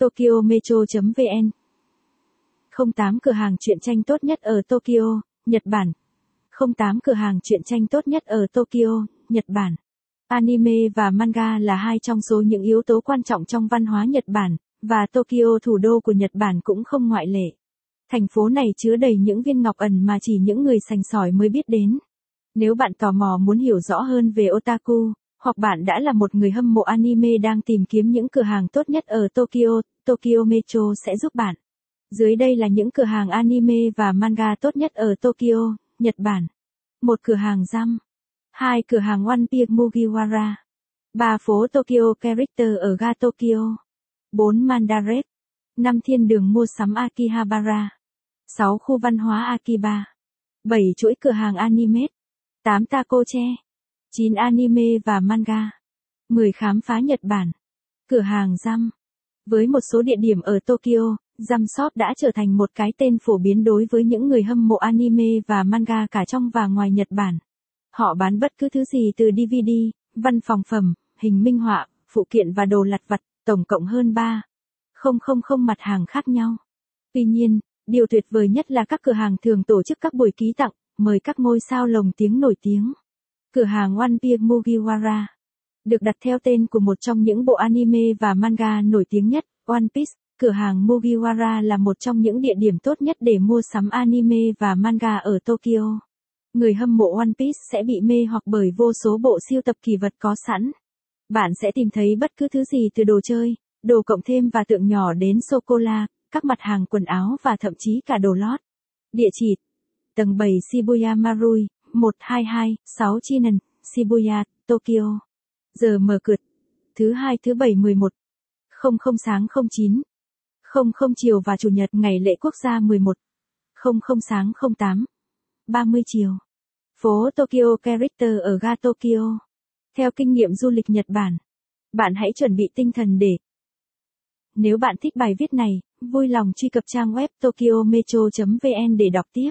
Tokyo Metro.vn 08 cửa hàng truyện tranh tốt nhất ở Tokyo, Nhật Bản. 08 cửa hàng truyện tranh tốt nhất ở Tokyo, Nhật Bản. Anime và manga là hai trong số những yếu tố quan trọng trong văn hóa Nhật Bản, và Tokyo thủ đô của Nhật Bản cũng không ngoại lệ. Thành phố này chứa đầy những viên ngọc ẩn mà chỉ những người sành sỏi mới biết đến. Nếu bạn tò mò muốn hiểu rõ hơn về otaku, hoặc bạn đã là một người hâm mộ anime đang tìm kiếm những cửa hàng tốt nhất ở Tokyo, Tokyo Metro sẽ giúp bạn. Dưới đây là những cửa hàng anime và manga tốt nhất ở Tokyo, Nhật Bản. Một cửa hàng răm. Hai cửa hàng One Piece Mugiwara. Ba phố Tokyo Character ở ga Tokyo. 4 Mandaret. 5 thiên đường mua sắm Akihabara. 6 khu văn hóa Akiba. 7 chuỗi cửa hàng anime. 8 taco che. 9 anime và manga. 10 khám phá Nhật Bản. Cửa hàng răm. Với một số địa điểm ở Tokyo, răm Shop đã trở thành một cái tên phổ biến đối với những người hâm mộ anime và manga cả trong và ngoài Nhật Bản. Họ bán bất cứ thứ gì từ DVD, văn phòng phẩm, hình minh họa, phụ kiện và đồ lặt vặt, tổng cộng hơn 3. Không không không mặt hàng khác nhau. Tuy nhiên, điều tuyệt vời nhất là các cửa hàng thường tổ chức các buổi ký tặng, mời các ngôi sao lồng tiếng nổi tiếng. Cửa hàng One Piece Mugiwara được đặt theo tên của một trong những bộ anime và manga nổi tiếng nhất, One Piece. Cửa hàng Mugiwara là một trong những địa điểm tốt nhất để mua sắm anime và manga ở Tokyo. Người hâm mộ One Piece sẽ bị mê hoặc bởi vô số bộ siêu tập kỳ vật có sẵn. Bạn sẽ tìm thấy bất cứ thứ gì từ đồ chơi, đồ cộng thêm và tượng nhỏ đến sô-cô-la, các mặt hàng quần áo và thậm chí cả đồ lót. Địa chỉ Tầng 7 Shibuya Marui, 122, 6 Chinan, Shibuya, Tokyo. Giờ mở cửa. Thứ hai thứ bảy 11. 00 sáng 09. 00 chiều và chủ nhật ngày lễ quốc gia 11. 00 sáng 08. 30 chiều. Phố Tokyo Character ở ga Tokyo. Theo kinh nghiệm du lịch Nhật Bản, bạn hãy chuẩn bị tinh thần để Nếu bạn thích bài viết này, vui lòng truy cập trang web tokyometro.vn để đọc tiếp.